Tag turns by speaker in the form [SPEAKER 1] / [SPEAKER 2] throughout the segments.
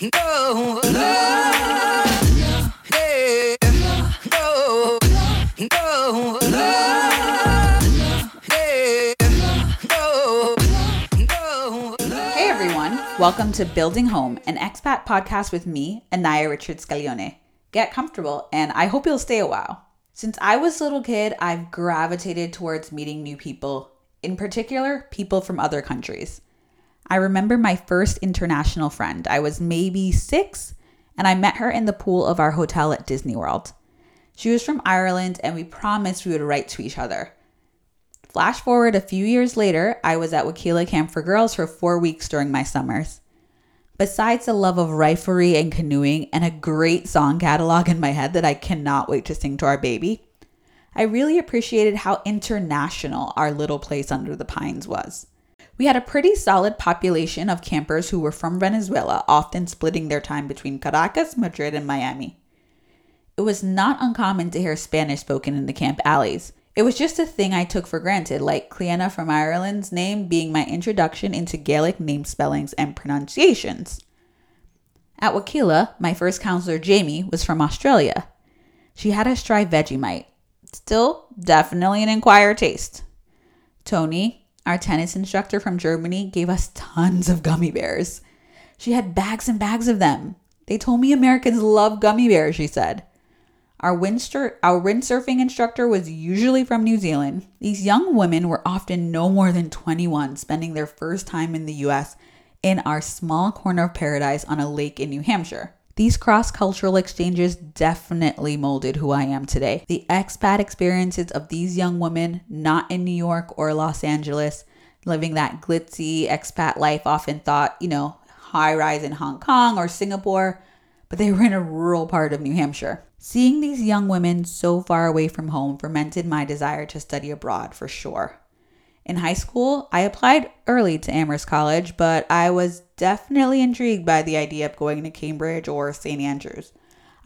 [SPEAKER 1] no, no, yeah, no, no, yeah, no, no.
[SPEAKER 2] Hey everyone, welcome to Building Home, an expat podcast with me, Anaya Richard Scaglione. Get comfortable, and I hope you'll stay a while. Since I was a little kid, I've gravitated towards meeting new people, in particular, people from other countries. I remember my first international friend. I was maybe six, and I met her in the pool of our hotel at Disney World. She was from Ireland, and we promised we would write to each other. Flash forward a few years later, I was at Wakila Camp for Girls for four weeks during my summers. Besides the love of riflery and canoeing and a great song catalog in my head that I cannot wait to sing to our baby, I really appreciated how international our little place under the pines was. We had a pretty solid population of campers who were from Venezuela, often splitting their time between Caracas, Madrid, and Miami. It was not uncommon to hear Spanish spoken in the camp alleys. It was just a thing I took for granted, like Cleanna from Ireland's name being my introduction into Gaelic name spellings and pronunciations. At Wakila, my first counselor, Jamie, was from Australia. She had us try Vegemite. Still, definitely an acquired taste. Tony, our tennis instructor from Germany, gave us tons of gummy bears. She had bags and bags of them. They told me Americans love gummy bears, she said. Our, windster- our windsurfing instructor was usually from New Zealand. These young women were often no more than 21, spending their first time in the US in our small corner of paradise on a lake in New Hampshire. These cross cultural exchanges definitely molded who I am today. The expat experiences of these young women, not in New York or Los Angeles, living that glitzy expat life, often thought, you know, high rise in Hong Kong or Singapore, but they were in a rural part of New Hampshire. Seeing these young women so far away from home fermented my desire to study abroad for sure. In high school, I applied early to Amherst College, but I was definitely intrigued by the idea of going to Cambridge or St. Andrews.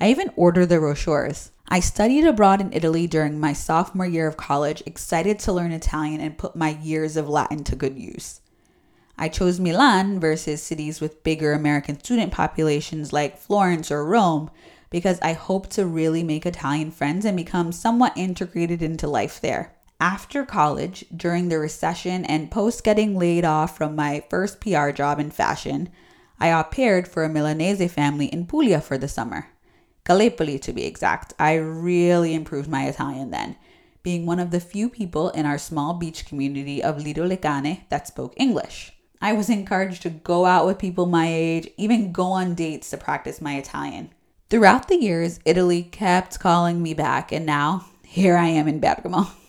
[SPEAKER 2] I even ordered the brochures. I studied abroad in Italy during my sophomore year of college, excited to learn Italian and put my years of Latin to good use. I chose Milan versus cities with bigger American student populations like Florence or Rome because I hoped to really make Italian friends and become somewhat integrated into life there. After college, during the recession and post getting laid off from my first PR job in fashion, I au paired for a Milanese family in Puglia for the summer. Gallipoli to be exact. I really improved my Italian then, being one of the few people in our small beach community of Lido Le Cane that spoke English. I was encouraged to go out with people my age, even go on dates to practice my Italian. Throughout the years, Italy kept calling me back, and now here I am in Bergamo.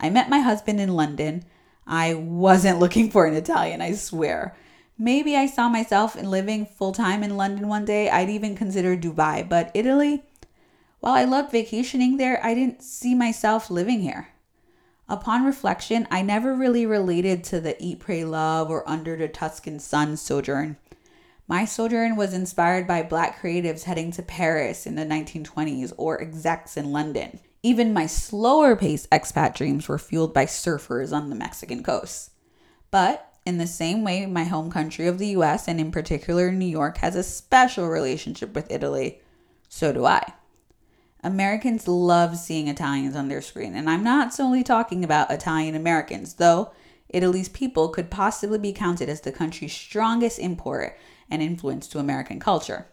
[SPEAKER 2] I met my husband in London. I wasn't looking for an Italian, I swear. Maybe I saw myself in living full time in London one day. I'd even consider Dubai, but Italy, while I loved vacationing there, I didn't see myself living here. Upon reflection, I never really related to the Eat, Pray, Love or Under the Tuscan Sun sojourn. My sojourn was inspired by black creatives heading to Paris in the 1920s or execs in London. Even my slower paced expat dreams were fueled by surfers on the Mexican coast. But in the same way, my home country of the US, and in particular New York, has a special relationship with Italy, so do I. Americans love seeing Italians on their screen, and I'm not solely talking about Italian Americans, though Italy's people could possibly be counted as the country's strongest import and influence to American culture.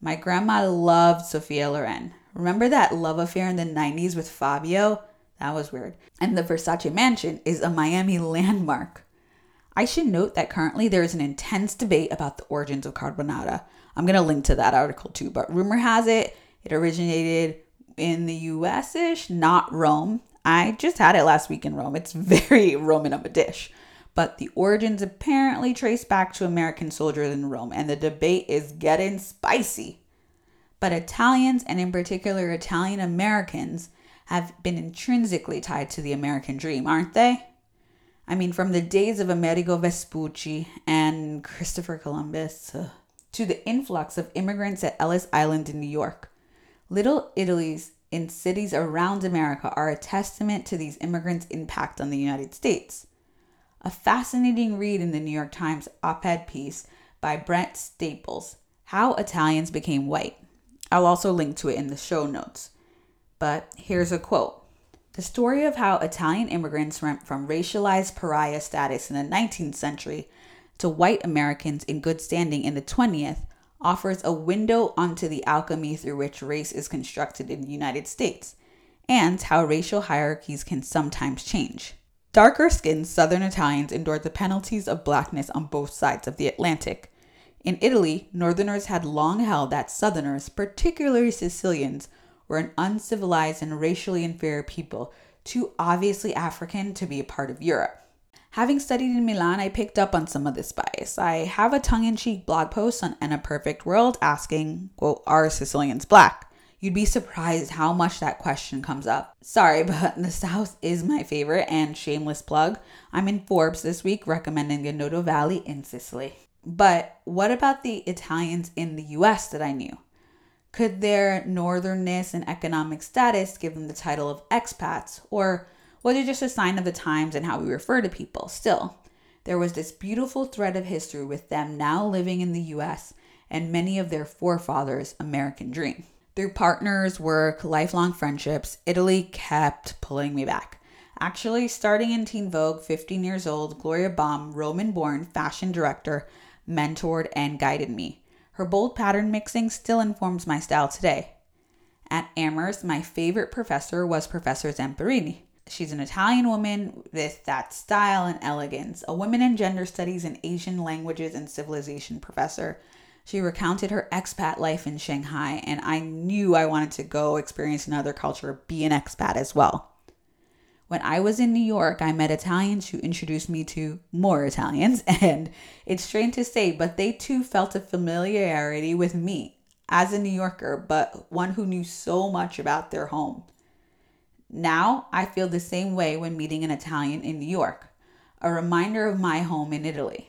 [SPEAKER 2] My grandma loved Sophia Loren. Remember that love affair in the 90s with Fabio? That was weird. And the Versace mansion is a Miami landmark. I should note that currently there is an intense debate about the origins of carbonara. I'm going to link to that article too, but rumor has it it originated in the US ish, not Rome. I just had it last week in Rome. It's very Roman of a dish. But the origins apparently trace back to American soldiers in Rome, and the debate is getting spicy. But Italians, and in particular Italian Americans, have been intrinsically tied to the American dream, aren't they? I mean, from the days of Amerigo Vespucci and Christopher Columbus uh, to the influx of immigrants at Ellis Island in New York. Little Italies in cities around America are a testament to these immigrants' impact on the United States. A fascinating read in the New York Times op ed piece by Brent Staples How Italians Became White. I'll also link to it in the show notes. But here's a quote The story of how Italian immigrants went from racialized pariah status in the 19th century to white Americans in good standing in the 20th offers a window onto the alchemy through which race is constructed in the United States and how racial hierarchies can sometimes change. Darker skinned Southern Italians endured the penalties of blackness on both sides of the Atlantic. In Italy, Northerners had long held that Southerners, particularly Sicilians, were an uncivilized and racially inferior people, too obviously African to be a part of Europe. Having studied in Milan, I picked up on some of this bias. I have a tongue in cheek blog post on In a Perfect World asking, quote, Are Sicilians black? You'd be surprised how much that question comes up. Sorry, but the South is my favorite and shameless plug. I'm in Forbes this week recommending the Noto Valley in Sicily. But what about the Italians in the US that I knew? Could their northernness and economic status give them the title of expats? Or was it just a sign of the times and how we refer to people? Still, there was this beautiful thread of history with them now living in the US and many of their forefathers' American dream. Through partners, work, lifelong friendships, Italy kept pulling me back. Actually, starting in Teen Vogue, 15 years old, Gloria Baume, Roman born fashion director, mentored and guided me. Her bold pattern mixing still informs my style today. At Amherst, my favorite professor was Professor Zamperini. She's an Italian woman with that style and elegance, a women and gender studies and Asian languages and civilization professor. She recounted her expat life in Shanghai, and I knew I wanted to go experience another culture, be an expat as well. When I was in New York, I met Italians who introduced me to more Italians, and it's strange to say, but they too felt a familiarity with me as a New Yorker, but one who knew so much about their home. Now I feel the same way when meeting an Italian in New York, a reminder of my home in Italy.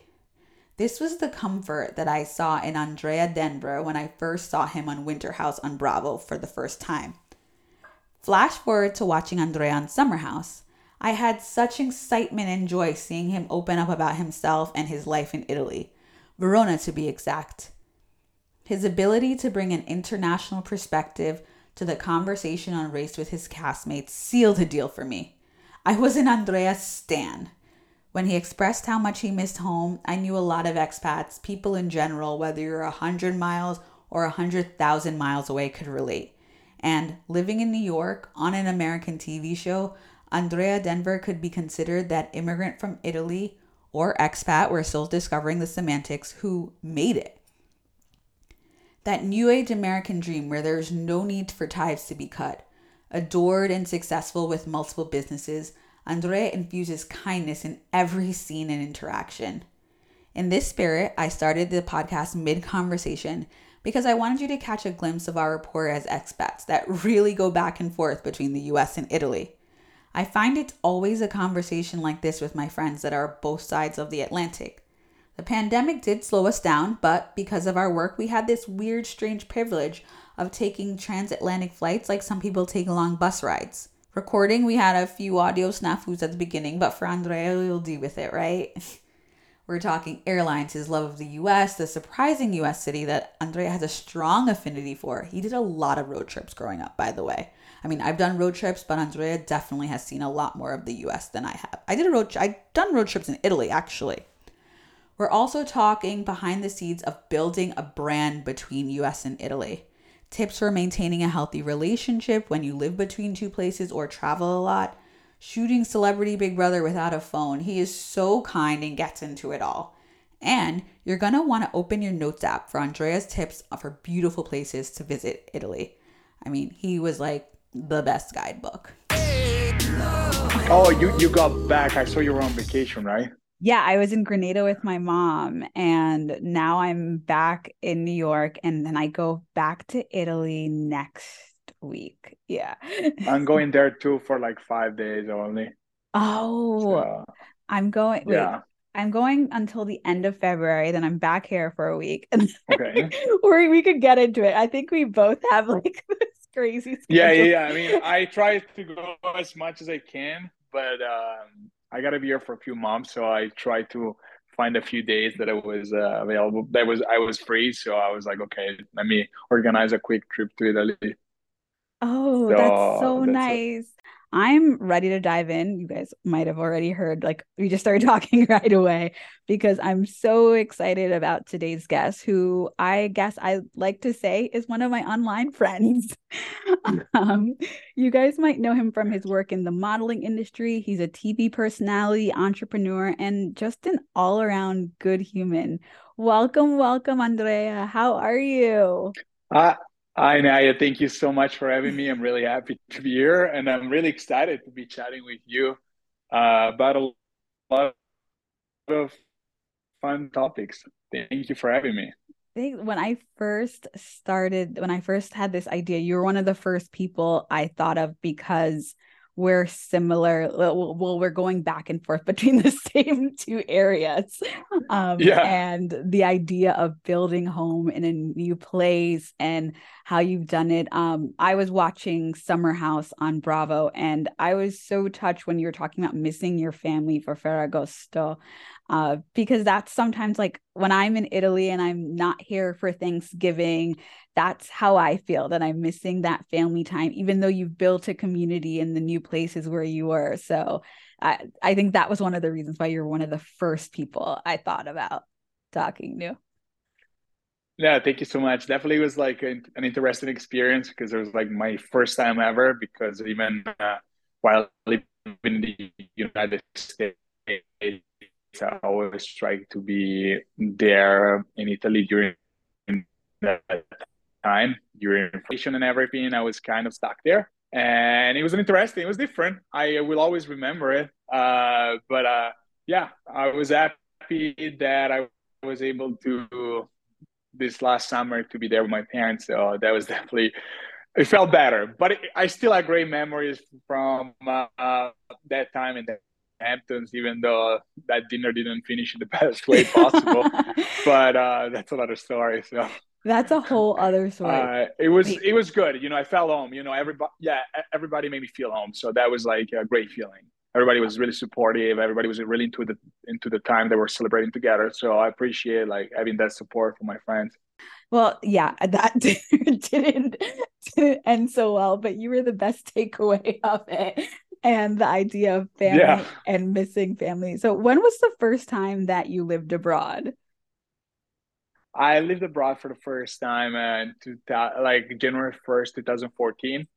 [SPEAKER 2] This was the comfort that I saw in Andrea Denver when I first saw him on Winter House on Bravo for the first time. Flash forward to watching Andrea on Summer House. I had such excitement and joy seeing him open up about himself and his life in Italy, Verona to be exact. His ability to bring an international perspective to the conversation on race with his castmates sealed the deal for me. I was an Andrea's stan. When he expressed how much he missed home, I knew a lot of expats, people in general, whether you're a 100 miles or a 100,000 miles away, could relate. And living in New York on an American TV show, Andrea Denver could be considered that immigrant from Italy or expat, we're still discovering the semantics, who made it. That new age American dream where there's no need for ties to be cut. Adored and successful with multiple businesses, Andrea infuses kindness in every scene and interaction. In this spirit, I started the podcast mid conversation because I wanted you to catch a glimpse of our rapport as expats that really go back and forth between the US and Italy. I find it's always a conversation like this with my friends that are both sides of the Atlantic. The pandemic did slow us down, but because of our work, we had this weird, strange privilege of taking transatlantic flights like some people take long bus rides. Recording, we had a few audio snafus at the beginning, but for Andrea, we'll deal with it, right? We're talking airlines, his love of the US, the surprising US city that Andrea has a strong affinity for. He did a lot of road trips growing up, by the way. I mean, I've done road trips, but Andrea definitely has seen a lot more of the US than I have. I did a road I've done road trips in Italy actually. We're also talking behind the scenes of building a brand between US and Italy. Tips for maintaining a healthy relationship when you live between two places or travel a lot. Shooting Celebrity Big Brother without a phone. He is so kind and gets into it all. And you're going to want to open your notes app for Andrea's tips for beautiful places to visit Italy. I mean, he was like the best guidebook.
[SPEAKER 3] Oh, you you got back. I saw you were on vacation, right?
[SPEAKER 2] Yeah, I was in Grenada with my mom, and now I'm back in New York, and then I go back to Italy next week. Yeah.
[SPEAKER 3] I'm going there too for like five days only.
[SPEAKER 2] Oh,
[SPEAKER 3] So,
[SPEAKER 2] I'm going. Wait,
[SPEAKER 3] yeah.
[SPEAKER 2] I'm going until the end of February. Then I'm back here for a week, and
[SPEAKER 3] Okay.
[SPEAKER 2] or we could get into it. I think we both have like this crazy
[SPEAKER 3] Yeah,
[SPEAKER 2] schedule.
[SPEAKER 3] yeah, yeah. I mean, I try to go as much as I can, but um, I gotta be here for a few months, so I try to find a few days that I was uh, available. That was I was free, so I was like, okay, let me organize a quick trip to Italy.
[SPEAKER 2] Oh, that's
[SPEAKER 3] So
[SPEAKER 2] so
[SPEAKER 3] that's it.
[SPEAKER 2] nice. I'm ready to dive in. You guys might have already heard, like, we just started talking right away because I'm so excited about today's guest, who I guess I like to say is one of my online friends. Um, you guys might know him from his work in the modeling industry. He's a TV personality, entrepreneur, and just an all around good human. Welcome, welcome, Andrea. How are you?
[SPEAKER 3] Uh, hi, Naya. Thank you so much for having me. I'm really happy to be here, and I'm really excited to be chatting with you uh, about a lot of fun topics. Thank you for having me.
[SPEAKER 2] think when I first started, when I first had this idea, you were one of the first people I thought of because we're similar. Well, we're going back and forth between the same two areas. Um,
[SPEAKER 3] Yeah.
[SPEAKER 2] and the idea of building home in a new place and how you've done it. Um, I was watching Summer House on Bravo, and I was so touched when you were talking about missing your family for Ferragosto uh, because that's sometimes like when I'm in Italy and I'm not here for Thanksgiving, that's how I feel that I'm missing that family time, even though you've built a community in the new places where you were. So I, I think that was one of the reasons why you're one of the first people I thought about talking to.
[SPEAKER 3] Yeah, thank you so much. Definitely was like an, an interesting experience because it was like my first time ever. Because even uh, while living in the United States, I always try to be there in Italy during that time, during inflation and everything. I was kind of stuck there, and it was interesting. It was different. I will always remember it. Uh, but uh, yeah, I was happy that I was able to this last summer to be there with my parents. So that was definitely it felt better. But it, I still have great memories from uh, that time and the Hamptons, even though that dinner didn't finish in the best way possible. but uh, that's another story. So
[SPEAKER 2] That's a whole other story.
[SPEAKER 3] uh, it was
[SPEAKER 2] Wait.
[SPEAKER 3] it was good. You know, I felt home. You know, everybody yeah, everybody made me feel home. So that was like a great feeling. Everybody was really supportive. Everybody was really into the into the time that we're celebrating together. So I appreciate like having that support from my friends.
[SPEAKER 2] Well, yeah, that didn't didn't end so well, but you were the best takeaway of it. And the idea of family
[SPEAKER 3] Yeah.
[SPEAKER 2] and missing family. So when was the first time that you lived abroad?
[SPEAKER 3] I lived abroad for the first time uh, in 2000, like January 1st, 2014.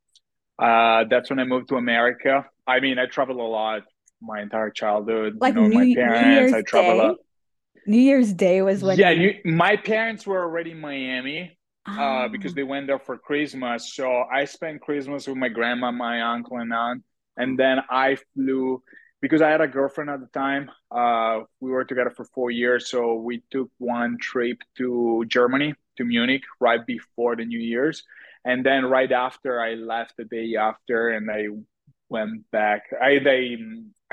[SPEAKER 3] Uh, that's when I moved to America. I mean, I traveled a lot my entire childhood.
[SPEAKER 2] Like
[SPEAKER 3] you know,
[SPEAKER 2] New,
[SPEAKER 3] my
[SPEAKER 2] New
[SPEAKER 3] parents,
[SPEAKER 2] Year's
[SPEAKER 3] I traveled a
[SPEAKER 2] Day?
[SPEAKER 3] lot.
[SPEAKER 2] New Year's Day was when
[SPEAKER 3] Yeah,
[SPEAKER 2] you
[SPEAKER 3] you, my parents were already in Miami uh, because
[SPEAKER 2] Ah,
[SPEAKER 3] they went there for Christmas. So I spent Christmas with my grandma, my uncle, and aunt. And then I flew because I had a girlfriend at the time. Uh, we were together for four years. So we took one trip to Germany, to Munich, right before the New Year's. And then right after, I left the day after and I went back. I, they,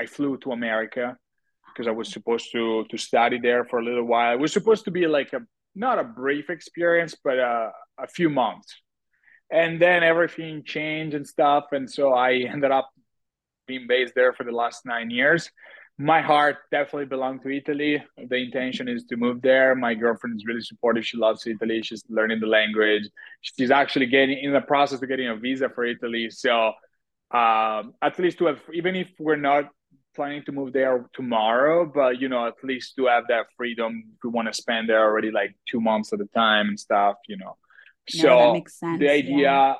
[SPEAKER 3] I flew to America because I was supposed to to study there for a little while. It was supposed to be like a not a brief experience, but a, a few months. And then everything changed and stuff, and so I ended up being based there for the last nine years. My heart definitely belonged to Italy. The intention is to move there. My girlfriend is really supportive. She loves Italy. She's learning the language. She's actually getting in the process of getting a visa for Italy. So um, at least to have, even if we're not planning to move there tomorrow, but you know, at least to have that freedom if we want to spend there already like two months at a time and stuff, you know.
[SPEAKER 2] no,
[SPEAKER 3] So the idea, yeah,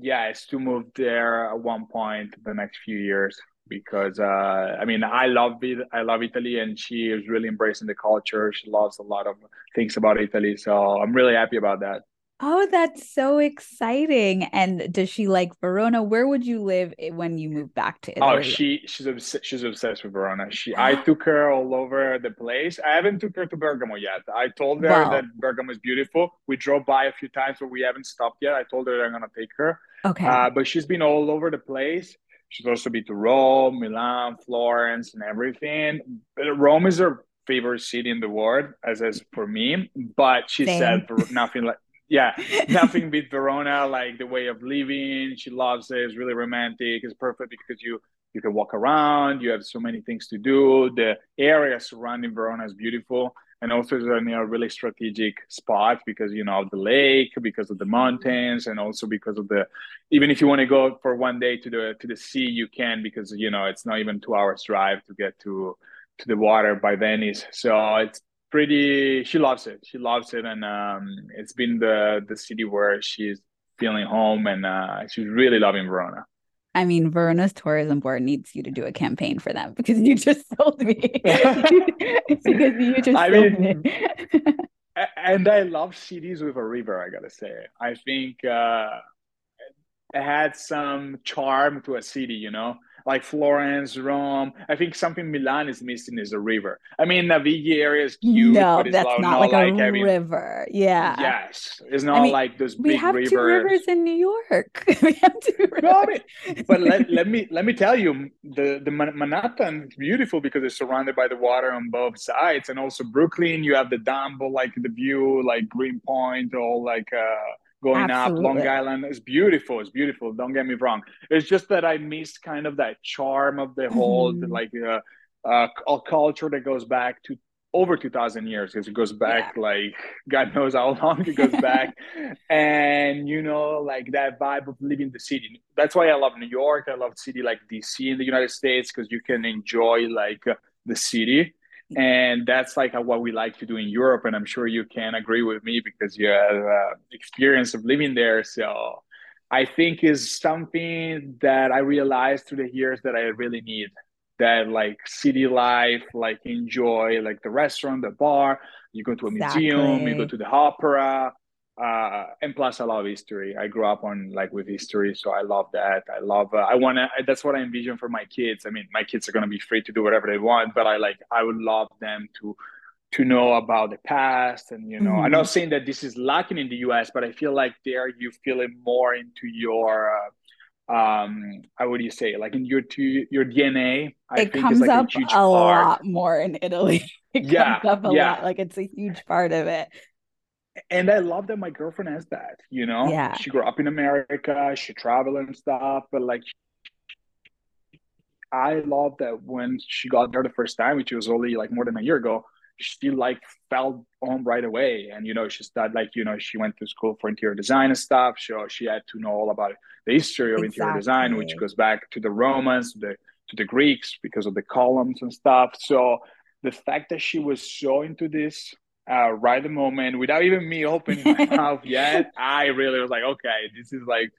[SPEAKER 3] is to move there at one point the next few years because uh, I mean I love it. I love Italy, and she is really embracing the culture. She loves a lot of things about Italy, so I'm really happy about that.
[SPEAKER 2] Oh, that's so exciting. And does she like Verona? Where would you live when you move back to Italy?
[SPEAKER 3] Oh, she she's obs- she's obsessed with Verona. She I took her all over the place. I haven't took her to Bergamo yet. I told her
[SPEAKER 2] Wow.
[SPEAKER 3] that Bergamo is beautiful. We drove by a few times, but we haven't stopped yet. I told her I'm gonna take her.
[SPEAKER 2] Okay.
[SPEAKER 3] Uh, but she's been all over the place. She's also been to Rome, Milan, Florence, and everything. But Rome is her favorite city in the world, as as for me. But she
[SPEAKER 2] Same.
[SPEAKER 3] said nothing like yeah, nothing beat Verona. Like the way of living, she loves it. It's really romantic. It's perfect because you you can walk around. You have so many things to do. The area surrounding Verona is beautiful, and also it's a really strategic spot because you know the lake, because of the mountains, and also because of the. Even if you want to go for one day to the to the sea, you can because you know it's not even two hours drive to get to to the water by Venice. So it's pretty. She loves it. She loves it, and um, it's been the the city where she's feeling home, and uh, she's really loving Verona.
[SPEAKER 2] I mean, Verona's tourism board needs you to do a campaign for them because you just sold me. because you just
[SPEAKER 3] I
[SPEAKER 2] sold
[SPEAKER 3] mean,
[SPEAKER 2] me.
[SPEAKER 3] And I love cities with a river. I gotta say, I think uh, it had some charm to a city. You know, like Florence, Rome. I think something Milan is missing is a river. I mean, Navigli area is cute,
[SPEAKER 2] no,
[SPEAKER 3] but it's
[SPEAKER 2] that's
[SPEAKER 3] not,
[SPEAKER 2] not
[SPEAKER 3] not
[SPEAKER 2] like a
[SPEAKER 3] like having.
[SPEAKER 2] river. Yeah.
[SPEAKER 3] Yes, it's
[SPEAKER 2] I
[SPEAKER 3] not
[SPEAKER 2] mean,
[SPEAKER 3] like those
[SPEAKER 2] we
[SPEAKER 3] big
[SPEAKER 2] have two
[SPEAKER 3] rivers.
[SPEAKER 2] rivers in New York. we have two
[SPEAKER 3] No, I mean, but let, let me let me tell you, the the Manhattan is beautiful because it's surrounded by the water on both sides, and also Brooklyn, you have the Dumbo, like the view, like Greenpoint, all like uh, going up. Long Island is beautiful. It's beautiful. Don't get me wrong. It's just that I missed kind of that charm of the whole
[SPEAKER 2] Mhm.
[SPEAKER 3] like uh, uh, a culture that goes back to over 2000 years because it goes back like god knows how long it goes back and you know like that vibe of living the city that's why i love new york i love city like dc in the united states because you can enjoy like uh, the city and that's like what we like to do in europe and i'm sure you can agree with me because you have uh, experience of living there. So i think is something that i realized through the years that i really need that like city life like enjoy like the restaurant the bar you go to a museum you go to the opera uh and plus i love history i grew up on like with history so i love that i love uh, i want to that's what i envision for my kids i mean my kids are going to be free to do whatever they want but i like i would love them to to know about the past and you know i'm
[SPEAKER 2] Mhm.
[SPEAKER 3] not saying that this is lacking in the us but i feel like there you feel it more into your uh, um how would you say like in your to your dna i
[SPEAKER 2] It
[SPEAKER 3] think
[SPEAKER 2] comes
[SPEAKER 3] like a
[SPEAKER 2] up
[SPEAKER 3] huge
[SPEAKER 2] a lot more in Italy. It
[SPEAKER 3] yeah
[SPEAKER 2] comes up a
[SPEAKER 3] yeah
[SPEAKER 2] lot. Like it's a huge part of it.
[SPEAKER 3] And i love that my girlfriend has that you know?
[SPEAKER 2] Yeah.
[SPEAKER 3] she grew up in america she traveled and stuff but like i love that when she got there the first time which was only like more than a year ago she like felt home right away. And you know she started like you know she went to school for interior design and stuff so she had to know all about the history of interior design which goes back to the romans to the to the greeks because of the columns and stuff. So the fact that she was so into this uh, right the moment without even me opening my mouth yet i really was like okay this is like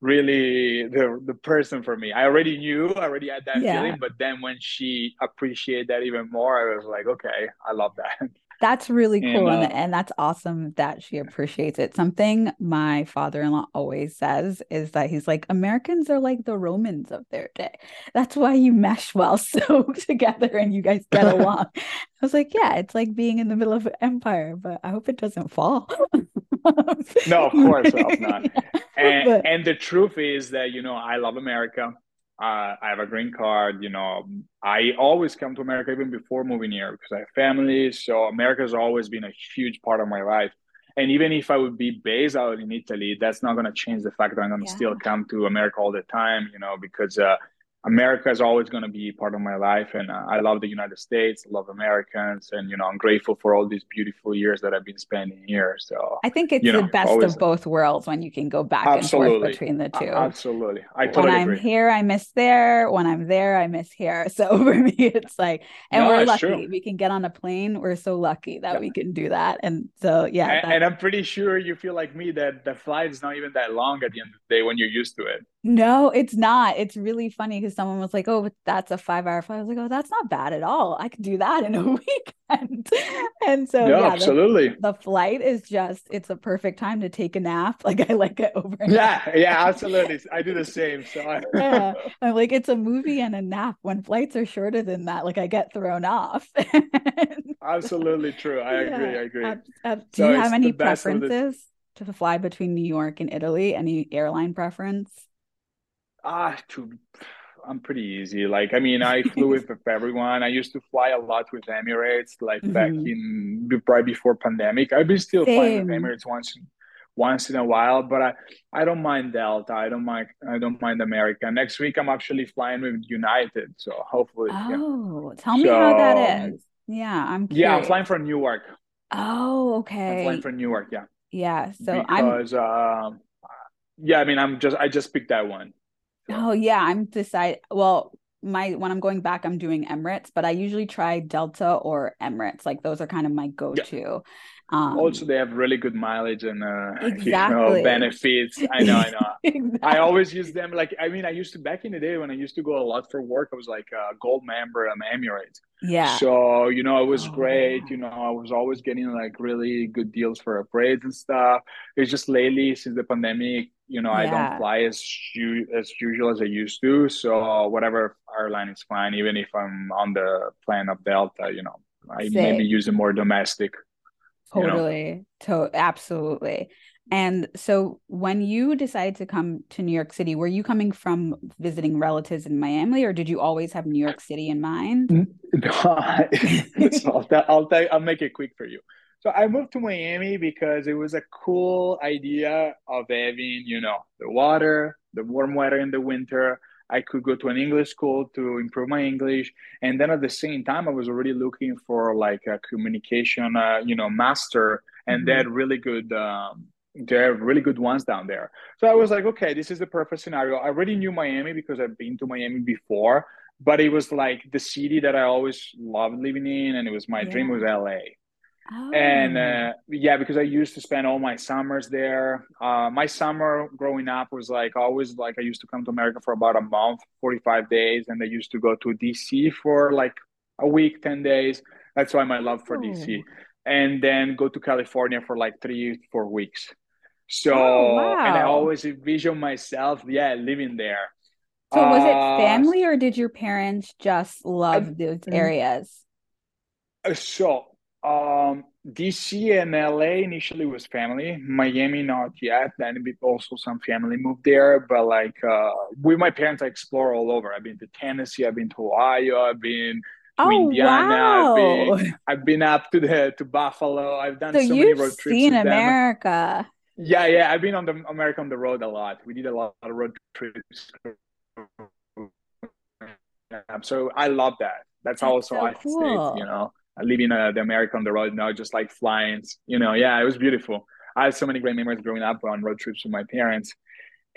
[SPEAKER 3] really the the person for me i already knew i already had that
[SPEAKER 2] Yeah.
[SPEAKER 3] feeling but then when she appreciated that even more i was like okay i love that
[SPEAKER 2] That's really cool. And,
[SPEAKER 3] uh,
[SPEAKER 2] and that's awesome that she appreciates it. Something my father in law always says is that he's like, Americans are like the Romans of their day. That's why you mesh well so together and you guys get along. I was like, yeah, it's like being in the middle of an empire, but I hope it doesn't fall.
[SPEAKER 3] no of course not and
[SPEAKER 2] But
[SPEAKER 3] and the truth is that you know i love america uh, i have a green card you know. I always come to america even before moving here because i have family so america has always been a huge part of my life. And even if i would be based out in italy that's not going to change the fact that i'm going to
[SPEAKER 2] yeah,
[SPEAKER 3] still come to america all the time you know because uh, america is always going to be part of my life and uh, i love the united states love americans and you know i'm grateful for all these beautiful years that i've been spending here so
[SPEAKER 2] I think it's
[SPEAKER 3] you
[SPEAKER 2] the best
[SPEAKER 3] always
[SPEAKER 2] of both worlds when you can go back and forth between the two.
[SPEAKER 3] absolutely i totally when
[SPEAKER 2] I'm
[SPEAKER 3] agree
[SPEAKER 2] here, I miss there. When I'm there, I miss here. So for me, it's like, and
[SPEAKER 3] no
[SPEAKER 2] we're lucky.
[SPEAKER 3] true
[SPEAKER 2] We can get on a plane. We're so lucky that
[SPEAKER 3] yeah
[SPEAKER 2] we can do that. And so, yeah,
[SPEAKER 3] and,
[SPEAKER 2] that
[SPEAKER 3] and i'm pretty sure you feel like me that the flight is not even that long at the end of the day when you're used to it
[SPEAKER 2] no, it's not. It's really funny because someone was like, "Oh, that's a five-hour flight." I was like, "Oh, that's not bad at all. I could do that in a weekend." And so,
[SPEAKER 3] no
[SPEAKER 2] yeah,
[SPEAKER 3] absolutely
[SPEAKER 2] the flight is just it's a perfect time to take a nap. Like I like it over.
[SPEAKER 3] yeah yeah absolutely i do the same so I,
[SPEAKER 2] Yeah, I'm like it's a movie and a nap. When flights are shorter than that, like I get thrown off.
[SPEAKER 3] absolutely true i agree i agree
[SPEAKER 2] do
[SPEAKER 3] so
[SPEAKER 2] you have any
[SPEAKER 3] the
[SPEAKER 2] preferences to fly between New York and Italy? Any airline preference?
[SPEAKER 3] Ah to i'm pretty easy like i mean i flew with everyone i used to fly a lot with emirates like back
[SPEAKER 2] Mhm.
[SPEAKER 3] in right before pandemic i've been still flying with emirates once once in a while. But I, I don't mind Delta. I don't mind. I don't mind America. Next week I'm actually flying with United, so hopefully. yeah.
[SPEAKER 2] Oh, tell me how that is. Yeah, I'm
[SPEAKER 3] Yeah, I'm
[SPEAKER 2] curious.
[SPEAKER 3] flying from Newark.
[SPEAKER 2] Oh, okay.
[SPEAKER 3] I'm flying from Newark. Yeah,
[SPEAKER 2] Yeah, so I'm
[SPEAKER 3] because um, yeah, I mean, I'm just I just picked that one.
[SPEAKER 2] Oh yeah, I'm decide. Well, my when I'm going back, I'm doing Emirates, but I usually try Delta or Emirates. Like those are kind of my go-to. Um,
[SPEAKER 3] Also, they have really good mileage and uh, you know benefits. I know, I know. I always use them. Like, I mean, I used to back in the day when I used to go a lot for work. I was like a gold member at Emirates.
[SPEAKER 2] Yeah.
[SPEAKER 3] So, you know, it was
[SPEAKER 2] Oh
[SPEAKER 3] great.
[SPEAKER 2] yeah.
[SPEAKER 3] You know, I was always getting like really good deals for upgrades and stuff. It's just lately since the pandemic, you know, I don't fly as u as usual as I used to. So whatever airline is fine, even if I'm on the plan of Delta, you know, I maybe
[SPEAKER 2] Same.
[SPEAKER 3] use a more domestic, you know.
[SPEAKER 2] Totally. To absolutely. And so when you decided to come to New York City, were you coming from visiting relatives in Miami or did you always have New York City in mind?
[SPEAKER 3] No, so I'll, tell- I'll, tell- I'll make it quick for you. So I moved to Miami because it was a cool idea of having, you know, the water, the warm weather in the winter. I could go to an English school to improve my English, and then at the same time, I was already looking for like a communication, uh, you know, master, and they
[SPEAKER 2] hmm
[SPEAKER 3] had really good, um, they're really good ones down there. So I was like, okay, this is the perfect scenario. I already knew Miami because I've been to Miami before, but it was like the city that I always loved living in, and it was my dream was LA. And
[SPEAKER 2] Oh,
[SPEAKER 3] uh, yeah, because I used to spend all my summers there. Uh, my summer growing up was like always like I used to come to America for about a month, 45 days, and I used to go to DC for like a week, 10 days. That's why my love for DC.
[SPEAKER 2] oh,
[SPEAKER 3] And then go to California for like three, four weeks.
[SPEAKER 2] oh,
[SPEAKER 3] So, and I always envision myself, yeah, living there.
[SPEAKER 2] So was it
[SPEAKER 3] Uh,
[SPEAKER 2] family or did your parents just
[SPEAKER 3] I,
[SPEAKER 2] love those areas?
[SPEAKER 3] So, um, DC and LA initially was family. Miami, not yet. Then also some family moved there. But like, uh, with my parents, I explore all over. I've been to Tennessee. I've been to Ohio. I've been to
[SPEAKER 2] Oh,
[SPEAKER 3] Indiana. I've been. I've been up to the to Buffalo. I've done
[SPEAKER 2] So
[SPEAKER 3] so many road trips
[SPEAKER 2] seen
[SPEAKER 3] with them.
[SPEAKER 2] America.
[SPEAKER 3] Yeah, yeah. I've been on the America on the road a lot. We did a lot of road trips. So I love that. That's
[SPEAKER 2] That's
[SPEAKER 3] also
[SPEAKER 2] so
[SPEAKER 3] I stayed, you know, living uh, the America on the road now, just like flying, you know, yeah, it was beautiful. I had so many great memories growing up on road trips with my parents.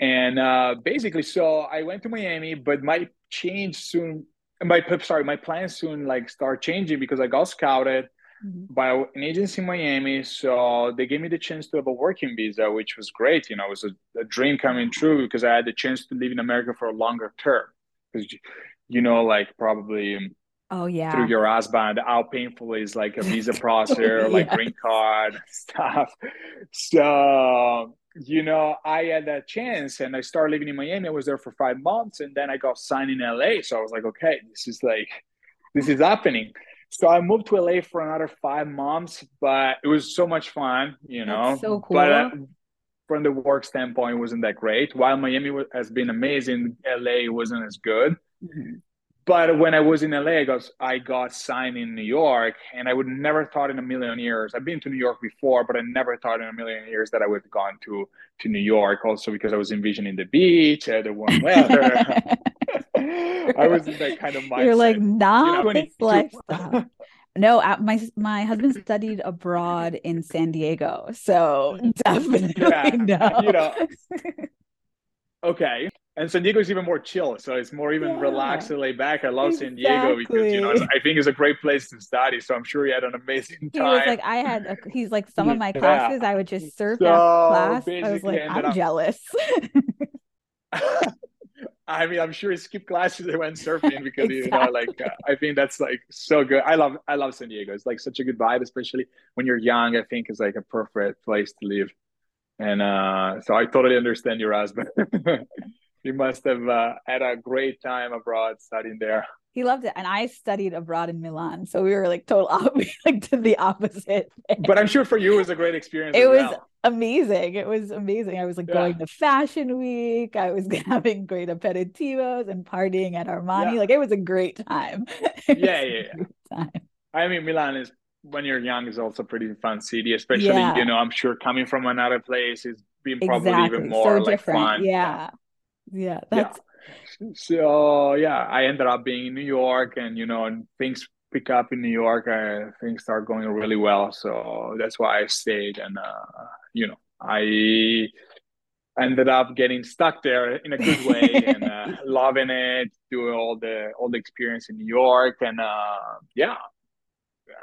[SPEAKER 3] And uh, basically, so I went to Miami, but my change soon, my sorry, my plans soon like start changing because I got scouted
[SPEAKER 2] Mhm.
[SPEAKER 3] by an agency in Miami. So they gave me the chance to have a working visa, which was great. You know, it was a, a dream coming true because I had the chance to live in America for a longer term. Because, you know, like probably um,
[SPEAKER 2] yeah
[SPEAKER 3] through your husband, how painful is like a visa process, like
[SPEAKER 2] Yeah.
[SPEAKER 3] green card stuff. So, you know, I had that chance and I started living in Miami. I was there for five months and then I got signed in LA. So I was like, okay, this is like, this is happening. So I moved to LA for another five months, but it was so much fun, you know.
[SPEAKER 2] That's so
[SPEAKER 3] But uh, from the work standpoint, it wasn't that great. While Miami wa- has been amazing, LA wasn't as good.
[SPEAKER 2] Mhm.
[SPEAKER 3] But when I was in LA, I got I got signed in New York, and I would never thought in a million years. I've been to New York before, but I never thought in a million years that I would have gone to to New York. Also because I was envisioning the beach, uh, the warm weather. I was in that kind of mindset.
[SPEAKER 2] You're like,
[SPEAKER 3] mindset. You know,
[SPEAKER 2] not this lifestyle. No, my my husband studied abroad in San Diego, so definitely
[SPEAKER 3] Yeah,
[SPEAKER 2] no.
[SPEAKER 3] you know, okay. And San Diego is even more chill, so it's more even
[SPEAKER 2] Yeah,
[SPEAKER 3] relaxed and laid back. I love San Diego because you know. I think it's a great place to study. So I'm sure you had an amazing time.
[SPEAKER 2] He was like, I had, a, he's like, some of my
[SPEAKER 3] Yeah.
[SPEAKER 2] classes, I would just surf
[SPEAKER 3] So
[SPEAKER 2] after class. I was like,
[SPEAKER 3] I ended
[SPEAKER 2] I'm jealous.
[SPEAKER 3] I mean, I'm sure he skipped classes and went surfing because you know, like uh, I think that's like so good. I love I love San Diego. It's like such a good vibe, especially when you're young. I think it's like a perfect place to live. And uh, so I totally understand your husband. you must have uh, had a great time abroad studying there.
[SPEAKER 2] He loved it, and I studied abroad in Milan, so we were like total op- like to the opposite. Thing.
[SPEAKER 3] But I'm sure for you it was a great experience.
[SPEAKER 2] It
[SPEAKER 3] as
[SPEAKER 2] was
[SPEAKER 3] well.
[SPEAKER 2] amazing. It was amazing. I was like
[SPEAKER 3] Yeah.
[SPEAKER 2] going to Fashion Week. I was having great aperitivos and partying at Armani.
[SPEAKER 3] Yeah.
[SPEAKER 2] Like it was a great time.
[SPEAKER 3] Yeah, yeah, yeah.
[SPEAKER 2] time.
[SPEAKER 3] I mean, Milan is when you're young is also pretty fun city, especially
[SPEAKER 2] Yeah.
[SPEAKER 3] you know I'm sure coming from another place it's been probably even more
[SPEAKER 2] So
[SPEAKER 3] like
[SPEAKER 2] different.
[SPEAKER 3] fun.
[SPEAKER 2] Yeah. Yeah. That's
[SPEAKER 3] So yeah, I ended up being in New York, and you know, and things pick up in New York. Uh, things start going really well, so that's why I stayed, and uh, you know, I ended up getting stuck there in a good way and uh, loving it, doing all the all the experience in New York, and uh, yeah,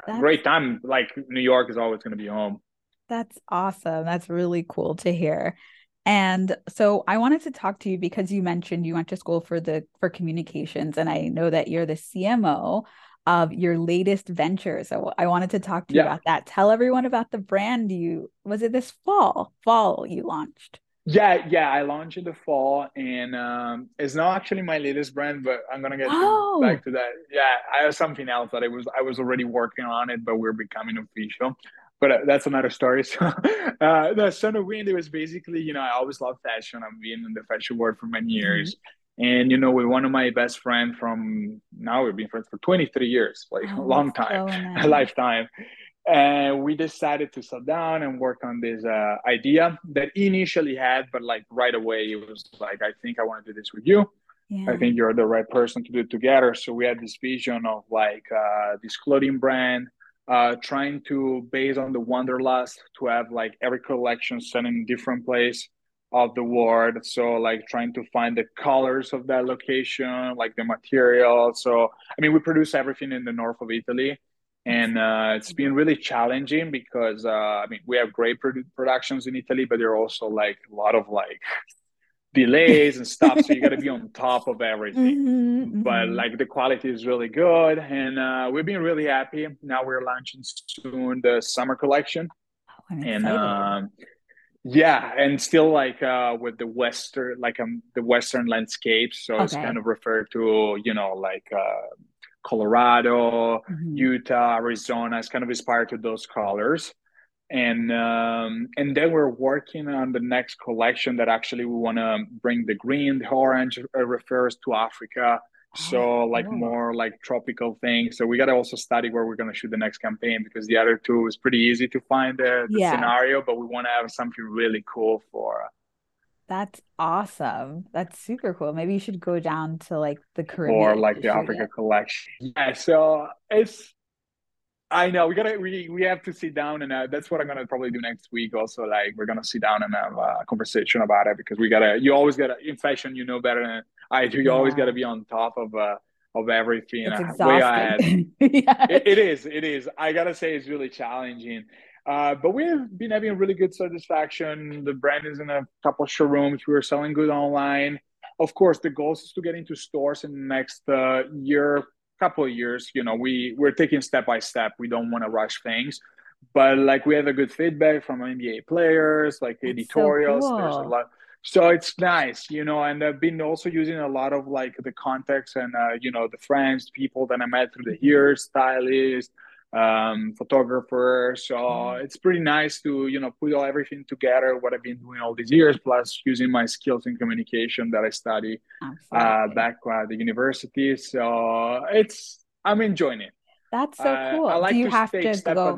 [SPEAKER 2] that's
[SPEAKER 3] great time. Like New York is always going to be home.
[SPEAKER 2] That's awesome. That's really cool to hear. And so I wanted to talk to you because you mentioned you went to school for the for communications and I know that you're the CMO of your latest venture. So I wanted to talk to you
[SPEAKER 3] Yeah.
[SPEAKER 2] about that. Tell everyone about the brand you was it this fall? Fall you launched.
[SPEAKER 3] Yeah, yeah, I launched in the fall, and um, it's not actually my latest brand, but I'm gonna get to,
[SPEAKER 2] Oh,
[SPEAKER 3] back to that. Yeah, I have something else that I was I was already working on it, but we're becoming official. But uh, that's another story. So, uh, the Son of Wind, it was basically, you know, I always love fashion. I've been in the fashion world for many
[SPEAKER 2] Mhm.
[SPEAKER 3] years, and you know, with one of my best friends from now we've been friends for 23 years, like a
[SPEAKER 2] Oh,
[SPEAKER 3] long time,
[SPEAKER 2] so
[SPEAKER 3] a lifetime and we decided to sit down and work on this uh, idea that he initially had but like right away it was like i think i want to do this with you. I think you're the right person to do it together. So we had this vision of like uh, this clothing brand uh, trying to based on the wanderlust to have like every collection set in a different place of the world. So like trying to find the colors of that location like the material. So i mean we produce everything in the north of italy and uh, it's been really challenging because uh, I mean we have great produ- productions in Italy, but there are also like a lot of like delays and stuff. So you got to be on top of everything.
[SPEAKER 2] Mhm,
[SPEAKER 3] But
[SPEAKER 2] mhm.
[SPEAKER 3] like the quality is really good, and uh, we've been really happy. Now we're launching soon the summer collection,
[SPEAKER 2] Oh,
[SPEAKER 3] and um, yeah, and still like uh, with the western, like um, the western landscapes. So it's kind of referred to, you know, like uh, Colorado,
[SPEAKER 2] Mhm.
[SPEAKER 3] Utah, Arizona. It's kind of inspired to those colors. And um, and then we're working on the next collection that actually we want to bring the green, the orange uh, refers to Africa. So
[SPEAKER 2] Oh,
[SPEAKER 3] like
[SPEAKER 2] cool.
[SPEAKER 3] more like tropical things. So we got to also study where we're going to shoot the next campaign because the other two is pretty easy to find the, the
[SPEAKER 2] Yeah.
[SPEAKER 3] scenario, but we want to have something really cool for
[SPEAKER 2] That's awesome. That's super cool. Maybe you should go down to like the Caribbean
[SPEAKER 3] like the Africa
[SPEAKER 2] it.
[SPEAKER 3] collection. Yeah, so it's I know we gotta we we have to sit down and uh, that's what I'm gonna probably do next week. Also, like we're gonna sit down and have a conversation about it because we gotta. You always gotta in fashion. You know better than I do. You always gotta be on top of uh of everything.
[SPEAKER 2] It's
[SPEAKER 3] uh, way ahead.
[SPEAKER 2] Yeah.
[SPEAKER 3] It, it is. It is. I gotta say, it's really challenging. Uh, but we've been having really good satisfaction. The brand is in a couple of showrooms. We're selling good online. Of course, the goal is to get into stores in the next uh, year, couple of years. You know, we we're taking step by step. We don't want to rush things, but like we have a good feedback from NBA players, like
[SPEAKER 2] That's so
[SPEAKER 3] editorials. There's a lot. So it's nice, you know, and I've been also using a lot of like the contacts and uh, you know the friends, people that I met through the years, stylists, um, photographers. So
[SPEAKER 2] Yeah.
[SPEAKER 3] it's pretty nice to you know put all everything together. What I've been doing all these years, plus using my skills in communication that I study uh, back at the university. So it's I'm enjoying it.
[SPEAKER 2] That's so
[SPEAKER 3] Uh,
[SPEAKER 2] cool.
[SPEAKER 3] I
[SPEAKER 2] Do you
[SPEAKER 3] to
[SPEAKER 2] have to go,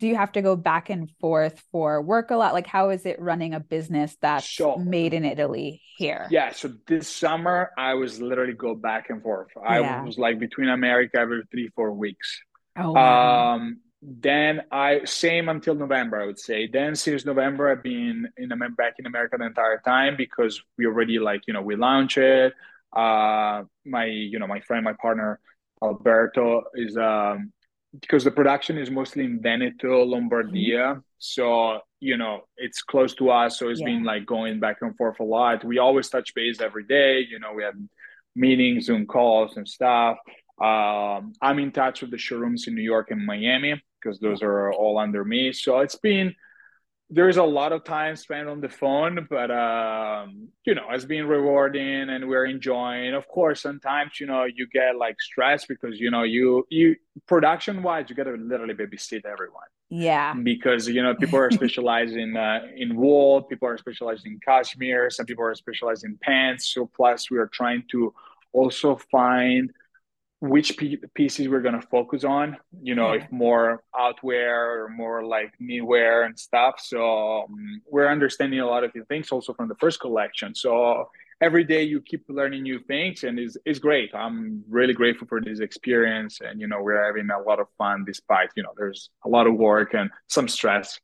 [SPEAKER 2] do you have to go back and forth for work a lot? Like, how is it running a business that's made in Italy here?
[SPEAKER 3] Yeah, so this summer I was literally go back and forth. I
[SPEAKER 2] Yeah.
[SPEAKER 3] was like between America every three, four weeks.
[SPEAKER 2] Oh, wow.
[SPEAKER 3] Um, then I same until November, I would say. Then since November, I've been in back in America the entire time because we already like you know we launch it. Uh, my you know my friend, my partner Alberto is um because the production is mostly in Veneto, Lombardia. So you know it's close to us, so it's
[SPEAKER 2] Yeah.
[SPEAKER 3] been like going back and forth a lot. We always touch base every day. You know we have meetings, Zoom calls, and stuff. Um, I'm in touch with the showrooms in New York and Miami because those are all under me. So it's been there's a lot of time spent on the phone, but um, you know, it's been rewarding and we're enjoying. Of course, sometimes you know you get like stressed because you know you you production wise you got to literally babysit everyone
[SPEAKER 2] Yeah.
[SPEAKER 3] because you know people are specialized in uh, in wool, people are specialized in cashmere, some people are specialized in pants. So plus we are trying to also find which p- pieces we're going to focus on you know
[SPEAKER 2] Yeah.
[SPEAKER 3] if more outwear or more like knitwear and stuff so um, we're understanding a lot of the things also from the first collection so every day you keep learning new things and it's, it's great i'm really grateful for this experience and you know we're having a lot of fun despite you know there's a lot of work and some stress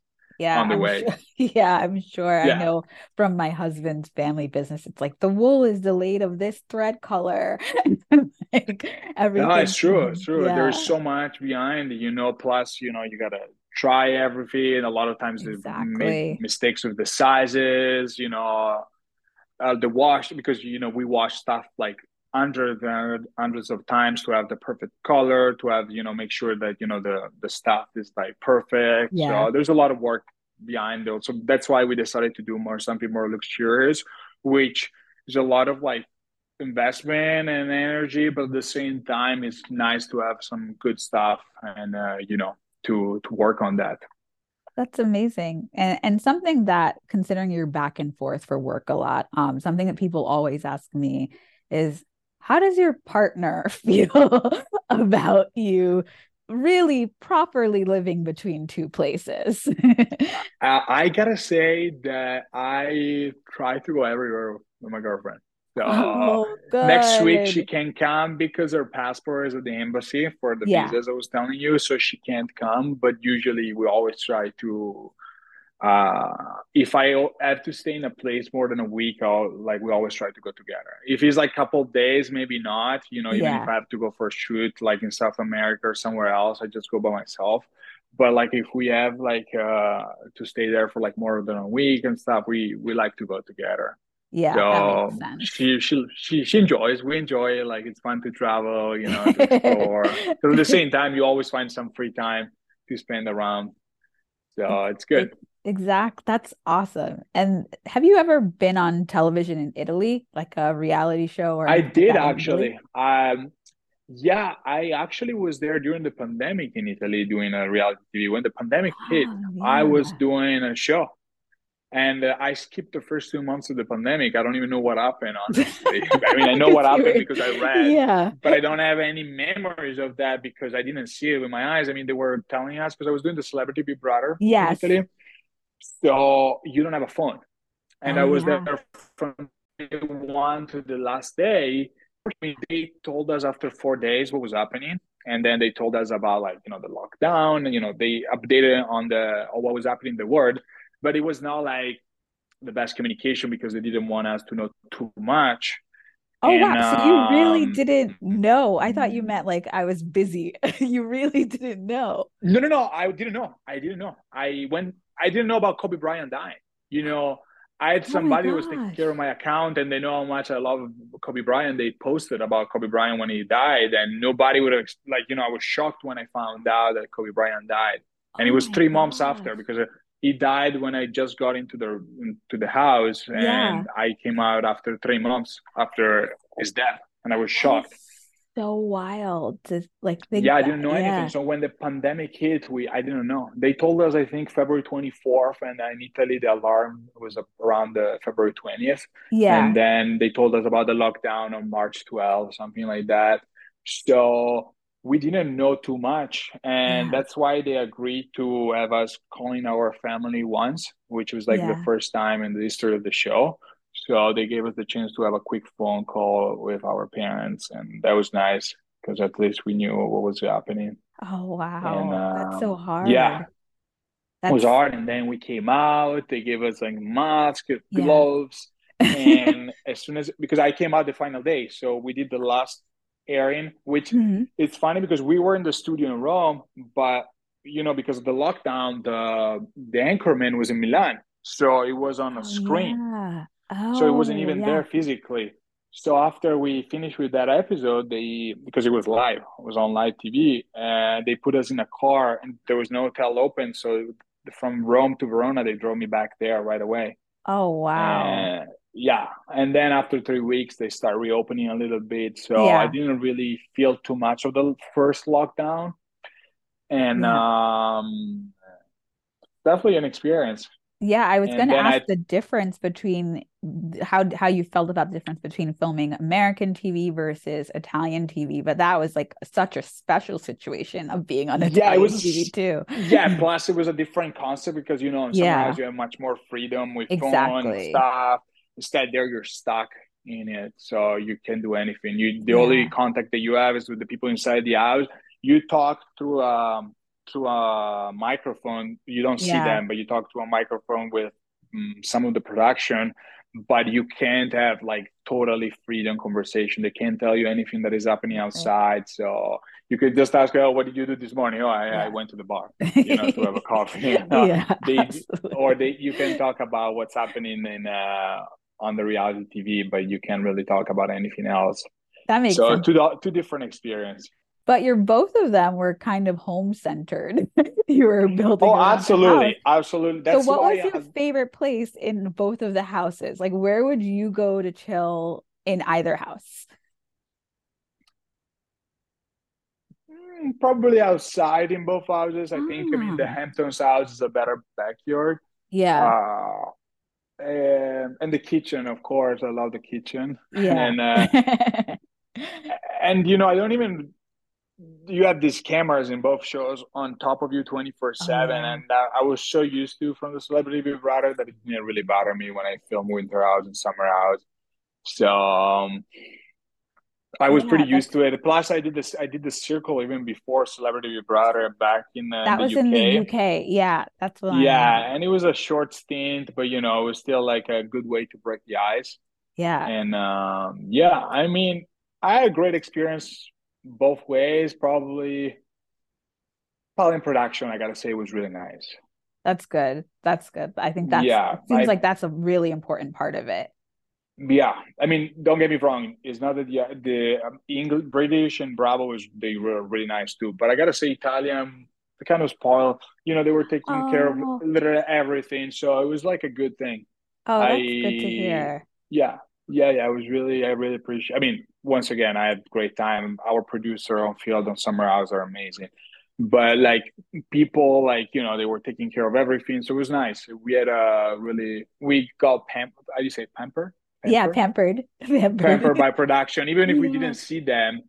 [SPEAKER 2] Yeah,
[SPEAKER 3] on the
[SPEAKER 2] I'm
[SPEAKER 3] way.
[SPEAKER 2] sure. Yeah, I'm sure.
[SPEAKER 3] Yeah.
[SPEAKER 2] I know from my husband's family business, it's like the wool is delayed of this thread color. Like
[SPEAKER 3] No, it's true. It's true.
[SPEAKER 2] Yeah.
[SPEAKER 3] There's so much behind, you know, plus, you know, you gotta try everything. And a lot of times they make mistakes with the sizes, you know, uh, the wash because you know we wash stuff like hundreds and hundreds of times to have the perfect color, to have, you know, make sure that, you know, the the stuff is like perfect.
[SPEAKER 2] Yeah.
[SPEAKER 3] So there's a lot of work behind those. So that's why we decided to do more something more luxurious, which is a lot of like investment and energy, but at the same time, it's nice to have some good stuff and uh, you know to to work on that.
[SPEAKER 2] That's amazing. And and something that considering you're back and forth for work a lot, um, something that people always ask me is how does your partner feel about you really properly living between two places?
[SPEAKER 3] Uh, I gotta say that I try to go everywhere with my girlfriend. So
[SPEAKER 2] Oh,
[SPEAKER 3] next week she can come because her passport is at the embassy for the
[SPEAKER 2] Yeah.
[SPEAKER 3] visas I was telling you, so she can't come. But usually we always try to. Uh, if I have to stay in a place more than a week, I'll like we always try to go together. If it's like a couple of days, maybe not. You know, even
[SPEAKER 2] Yeah.
[SPEAKER 3] if I have to go for a shoot like in South America or somewhere else, I just go by myself. But like if we have like uh to stay there for like more than a week and stuff, we we like to go together.
[SPEAKER 2] Yeah,
[SPEAKER 3] So she she she she enjoys. We enjoy it. Like it's fun to travel, you know, to explore. but at the same time, you always find some free time to spend around. So it's good.
[SPEAKER 2] Exact. That's awesome. And have you ever been on television in Italy, like a reality show or
[SPEAKER 3] I did
[SPEAKER 2] that in Italy?
[SPEAKER 3] actually. Um, yeah, I actually was there during the pandemic in Italy doing a reality TV. When the pandemic hit,
[SPEAKER 2] Oh,
[SPEAKER 3] I was doing a show. And uh, I skipped the first two months of the pandemic. I don't even know what happened, honestly. I mean, I know what happened because I read.
[SPEAKER 2] Yeah.
[SPEAKER 3] but I don't have any memories of that because I didn't see it with my eyes. I mean, they were telling us because I was doing the Celebrity Big Brother
[SPEAKER 2] Yes.
[SPEAKER 3] So you don't have a phone. And
[SPEAKER 2] Oh,
[SPEAKER 3] I was
[SPEAKER 2] yeah.
[SPEAKER 3] there from day one to the last day. I mean, they told us after four days what was happening. And then they told us about like, you know, the lockdown, and, you know, they updated on the on what was happening in the world. But it was not like the best communication because they didn't want us to know too much.
[SPEAKER 2] Oh,
[SPEAKER 3] And,
[SPEAKER 2] wow. So you really
[SPEAKER 3] um,
[SPEAKER 2] didn't know. I thought you meant like I was busy. You really didn't know.
[SPEAKER 3] No, no, no. I didn't know. I didn't know. I went. I didn't know about Kobe Bryant dying. You know, I had
[SPEAKER 2] Oh
[SPEAKER 3] somebody who was taking care of my account, and they know how much I love Kobe Bryant. They posted about Kobe Bryant when he died, and nobody would have like. You know, I was shocked when I found out that Kobe Bryant died, and it
[SPEAKER 2] Oh
[SPEAKER 3] was
[SPEAKER 2] my
[SPEAKER 3] three months after because he died when I just got into the into the house, and
[SPEAKER 2] Yeah.
[SPEAKER 3] I came out after three months after his death, and I was
[SPEAKER 2] That
[SPEAKER 3] shocked.
[SPEAKER 2] so wild to like think
[SPEAKER 3] Yeah, I didn't know
[SPEAKER 2] Yeah.
[SPEAKER 3] anything. So when the pandemic hit, we I didn't know. They told us I think February 24th, and in Italy the alarm was around the February 20th.
[SPEAKER 2] Yeah.
[SPEAKER 3] And then they told us about the lockdown on March 12th, something like that. So we didn't know too much, and
[SPEAKER 2] Yeah.
[SPEAKER 3] that's why they agreed to have us calling our family once, which was like the first time in the history of the show. So they gave us the chance to have a quick phone call with our parents, and that was nice because at least we knew what was happening.
[SPEAKER 2] Oh,
[SPEAKER 3] And
[SPEAKER 2] wow. That's so
[SPEAKER 3] um,
[SPEAKER 2] hard.
[SPEAKER 3] yeah, it was hard. And then we came out. They gave us like masks,
[SPEAKER 2] yeah.
[SPEAKER 3] gloves, and as soon as because I came out the final day, so we did the last airing, which
[SPEAKER 2] Mhm.
[SPEAKER 3] it's funny because we were in the studio in Rome, but you know because of the lockdown, the the anchorman was in Milan, so it was on a
[SPEAKER 2] Oh,
[SPEAKER 3] screen.
[SPEAKER 2] yeah.
[SPEAKER 3] So it wasn't
[SPEAKER 2] Oh,
[SPEAKER 3] even
[SPEAKER 2] yeah.
[SPEAKER 3] there physically. So after we finished with that episode, they because it was live, it was on live TV, and they put us in a car, and there was no hotel open. So from Rome to Verona, they drove me back there right away.
[SPEAKER 2] Oh, wow.
[SPEAKER 3] Yeah, and then after three weeks, they start reopening a little bit. So I didn't really feel too much of the first lockdown, and
[SPEAKER 2] Yeah.
[SPEAKER 3] um, definitely an experience.
[SPEAKER 2] Yeah, I was going to ask
[SPEAKER 3] I
[SPEAKER 2] the difference between how how you felt about the difference between filming American TV versus Italian TV, but that was like such a special situation of being on
[SPEAKER 3] yeah, it
[SPEAKER 2] Italian
[SPEAKER 3] was a
[SPEAKER 2] TV too.
[SPEAKER 3] yeah, plus it was a different concept because you know in Summer
[SPEAKER 2] Yeah,
[SPEAKER 3] you have much more freedom with phone and
[SPEAKER 2] exactly.
[SPEAKER 3] stuff. Instead, there you're stuck in it, so you can't do anything. You the only contact that you have is with the people inside the house. You talk through um through a microphone. You don't see
[SPEAKER 2] yeah,
[SPEAKER 3] them, but you talk to a microphone with um, some of the production. But you can't have like totally freedom conversation. They can't tell you anything that is happening
[SPEAKER 2] right.
[SPEAKER 3] outside. So you could just ask, "Oh, what did you do this morning?" Oh, I, I went to the bar, you know, to have a coffee.
[SPEAKER 2] Yeah,
[SPEAKER 3] they or they you can talk about what's happening in uh on the reality TV, but you can't really talk about anything else.
[SPEAKER 2] That makes
[SPEAKER 3] So
[SPEAKER 2] sense.
[SPEAKER 3] two two different experience.
[SPEAKER 2] But you're both of them were kind of home centered. You were building
[SPEAKER 3] Oh,
[SPEAKER 2] the house.
[SPEAKER 3] absolutely, absolutely.
[SPEAKER 2] So what was
[SPEAKER 3] why
[SPEAKER 2] your favorite place in both of the houses? Like where would you go to chill in either house?
[SPEAKER 3] mm, probably outside in both houses. I think. I mean, the
[SPEAKER 2] Ah,
[SPEAKER 3] Hamptons house is a better backyard.
[SPEAKER 2] yeah,
[SPEAKER 3] Uh, and, and the kitchen, of course. I love the kitchen,
[SPEAKER 2] yeah.
[SPEAKER 3] and uh, and you know, I don't even you have these cameras in both shows on top of you 24
[SPEAKER 2] Oh
[SPEAKER 3] 7
[SPEAKER 2] yeah,
[SPEAKER 3] and uh, i was so used to from the celebrity big brother that it didn't really bother me when i filmed winter house and summer house so um, i was
[SPEAKER 2] yeah.
[SPEAKER 3] pretty used to it plus i did this i did this circle even before celebrity big brother back in, uh,
[SPEAKER 2] that
[SPEAKER 3] the
[SPEAKER 2] was in the
[SPEAKER 3] uk
[SPEAKER 2] UK. Yeah, that's what
[SPEAKER 3] yeah and it was a short stint but you know it was still like a good way to break the ice
[SPEAKER 2] Yeah,
[SPEAKER 3] and um, yeah i mean i had a great experience both ways probably Probably in production, I gotta say, was really nice.
[SPEAKER 2] that's good. That's good. I think that's
[SPEAKER 3] Yeah,
[SPEAKER 2] seems
[SPEAKER 3] I
[SPEAKER 2] like that's a really important part of it.
[SPEAKER 3] Yeah. I mean, don't get me wrong. It's not that the the um, English, British, and Bravo was they were really nice too. But I gotta say, Italian, they kind of spoiled. You know, they were taking care of
[SPEAKER 2] Oh,
[SPEAKER 3] literally everything, so it was like a good thing.
[SPEAKER 2] oh, that's good to hear.
[SPEAKER 3] yeah, yeah, yeah. I was really, I really appreciate. I mean, once again, I had a great time. Our producer on field on Summer House are amazing. But like people, like you know, they were taking care of everything, so it was nice. We had a really, we got pamp. How do you say pamper?
[SPEAKER 2] Yeah,
[SPEAKER 3] Pamper,
[SPEAKER 2] pampered, pampered.
[SPEAKER 3] by production. Even if we didn't see them,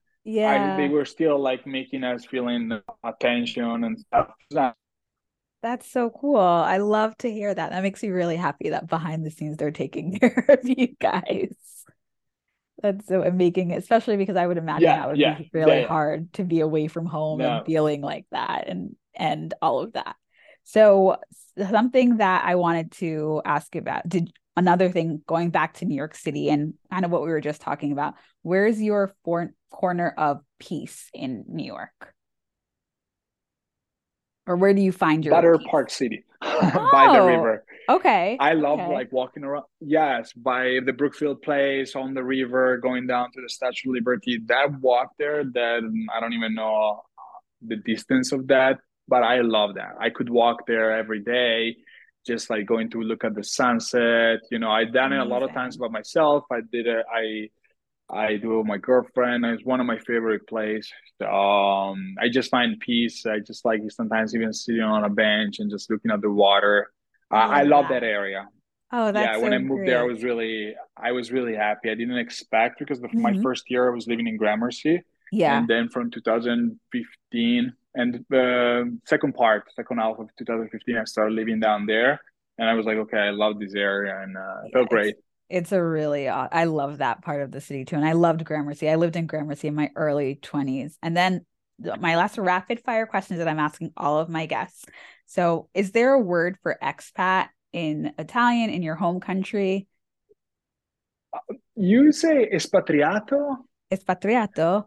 [SPEAKER 3] I they were still like making us feeling attention and stuff. It was nice.
[SPEAKER 2] That's so cool. I love to hear that. That makes me really happy that behind the scenes they're taking care of you guys. That's so and making it, especially because I would imagine
[SPEAKER 3] Yeah,
[SPEAKER 2] that would
[SPEAKER 3] yeah,
[SPEAKER 2] be really
[SPEAKER 3] yeah.
[SPEAKER 2] hard to be away from home and feeling like that and and all of that. So something that I wanted to ask about, did another thing going back to New York City and kind of what we were just talking about, where's your for corner of peace in New York? Or where do you find your
[SPEAKER 3] better
[SPEAKER 2] peace?
[SPEAKER 3] Park City by the
[SPEAKER 2] Oh,
[SPEAKER 3] river.
[SPEAKER 2] okay.
[SPEAKER 3] I love
[SPEAKER 2] Okay.
[SPEAKER 3] like walking around. Yes, by the Brookfield Place on the river, going down to the Statue of Liberty. That walk there, that I don't even know uh, the distance of that, but I love that. I could walk there every day, just like going to look at the sunset. You know, I've done it a lot of times by myself. I did it. I I do it with my girlfriend. It's one of my favorite places. Um, I just find peace. I just like sometimes even sitting on a bench and just looking at the water. Uh,
[SPEAKER 2] I
[SPEAKER 3] I
[SPEAKER 2] love
[SPEAKER 3] that area.
[SPEAKER 2] Oh, that's
[SPEAKER 3] Yeah,
[SPEAKER 2] that's
[SPEAKER 3] when I
[SPEAKER 2] so
[SPEAKER 3] moved there, I was really, I was really happy. I didn't expect because the, my
[SPEAKER 2] hmm
[SPEAKER 3] first year I was living in Gramercy,
[SPEAKER 2] Yeah.
[SPEAKER 3] and then from 2015 and the second part, second half of 2015, I started living down there, and I was like, okay, I love this area, and uh, it felt great.
[SPEAKER 2] it's a really I love that part of the city too. And I loved Gramercy. I lived in Gramercy in my early 20s. And then my last rapid fire questions that I'm asking all of my guests. So, is there a word for expat in Italian in your home country?
[SPEAKER 3] You say espatriato?
[SPEAKER 2] Espatriato.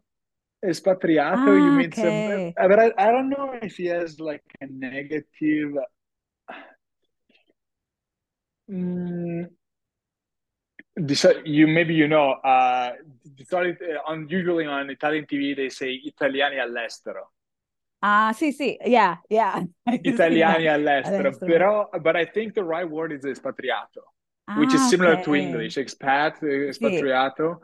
[SPEAKER 3] Espatriato, you
[SPEAKER 2] Ah,
[SPEAKER 3] mean some,
[SPEAKER 2] okay.
[SPEAKER 3] but I, I don't know if he has like a negative. Mm, This, you maybe you know, uh, uh, on usually on Italian TV they say italiani all'estero,
[SPEAKER 2] Ah, sì, sì. Yeah, yeah. I've seen that.
[SPEAKER 3] italiani all'estero,
[SPEAKER 2] Adesso.
[SPEAKER 3] però, but I think the right word is espatriato, which is
[SPEAKER 2] Ah,
[SPEAKER 3] similar to. English, expat, uh,
[SPEAKER 2] Sì,
[SPEAKER 3] espatriato.